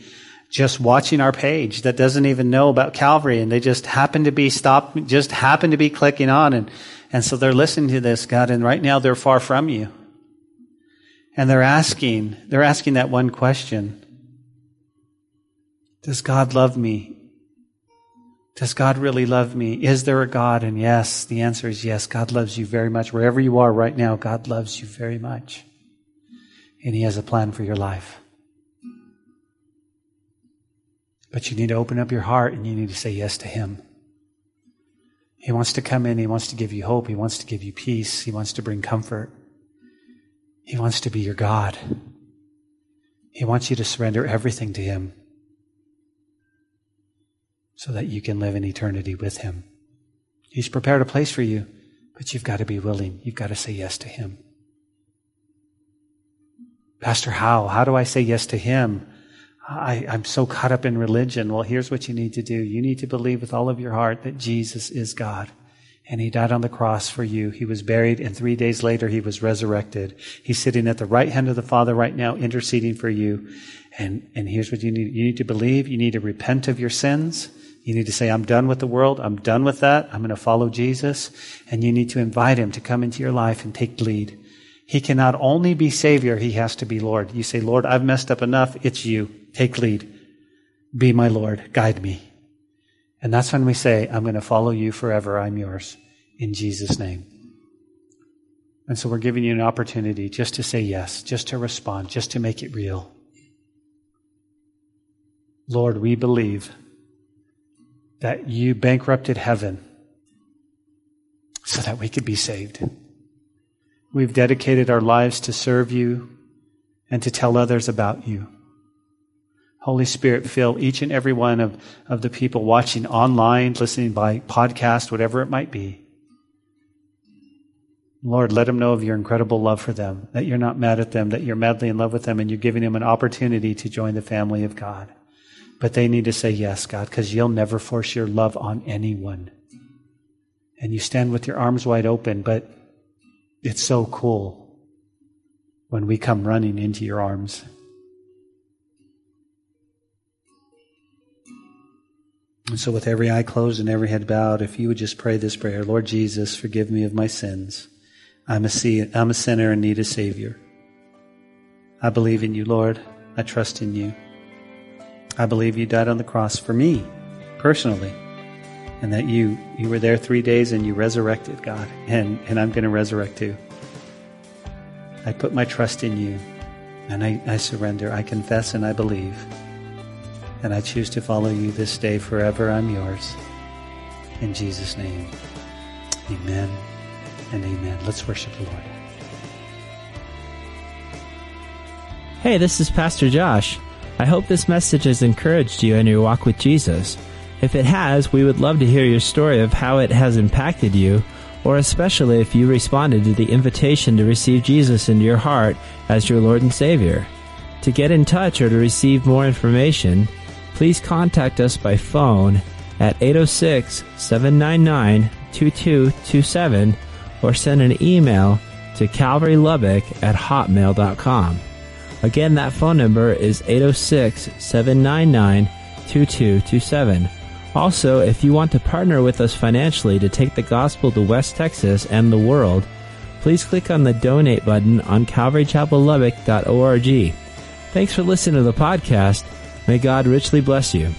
just watching our page that doesn't even know about Calvary and they just happen to be stopped, just happen to be clicking on and, and so they're listening to this, God, and right now they're far from you. And they're asking, they're asking that one question. Does God love me? Does God really love me? Is there a God? And yes, the answer is yes. God loves you very much. Wherever you are right now, God loves you very much. And He has a plan for your life. But you need to open up your heart and you need to say yes to Him. He wants to come in. He wants to give you hope. He wants to give you peace. He wants to bring comfort. He wants to be your God. He wants you to surrender everything to Him so that you can live in eternity with Him. He's prepared a place for you, but you've got to be willing. You've got to say yes to Him. Pastor, how? How do I say yes to Him? I, I'm so caught up in religion. Well, here's what you need to do. You need to believe with all of your heart that Jesus is God. And he died on the cross for you. He was buried, and three days later, he was resurrected. He's sitting at the right hand of the Father right now, interceding for you. And, and here's what you need. You need to believe. You need to repent of your sins. You need to say, I'm done with the world. I'm done with that. I'm going to follow Jesus. And you need to invite him to come into your life and take lead. He can not only be Savior, He has to be Lord. You say, Lord, I've messed up enough. It's you. Take lead. Be my Lord. Guide me. And that's when we say, I'm going to follow you forever. I'm yours. In Jesus' name. And so we're giving you an opportunity just to say yes, just to respond, just to make it real. Lord, we believe that you bankrupted heaven so that we could be saved. We've dedicated our lives to serve you and to tell others about you. Holy Spirit, fill each and every one of, of the people watching online, listening by podcast, whatever it might be. Lord, let them know of your incredible love for them, that you're not mad at them, that you're madly in love with them, and you're giving them an opportunity to join the family of God. But they need to say yes, God, because you'll never force your love on anyone. And you stand with your arms wide open, but it's so cool when we come running into your arms. And so, with every eye closed and every head bowed, if you would just pray this prayer Lord Jesus, forgive me of my sins. I'm a, I'm a sinner and need a Savior. I believe in you, Lord. I trust in you. I believe you died on the cross for me, personally, and that you, you were there three days and you resurrected, God, and, and I'm going to resurrect too. I put my trust in you, and I, I surrender. I confess and I believe. And I choose to follow you this day forever. I'm yours. In Jesus' name, amen and amen. Let's worship the Lord. Hey, this is Pastor Josh. I hope this message has encouraged you in your walk with Jesus. If it has, we would love to hear your story of how it has impacted you, or especially if you responded to the invitation to receive Jesus into your heart as your Lord and Savior. To get in touch or to receive more information, please contact us by phone at 806 799 2227 or send an email to calvarylubbock at hotmail.com. Again, that phone number is 806 799 2227. Also, if you want to partner with us financially to take the gospel to West Texas and the world, please click on the donate button on calvarychapellubbock.org. Thanks for listening to the podcast. May God richly bless you.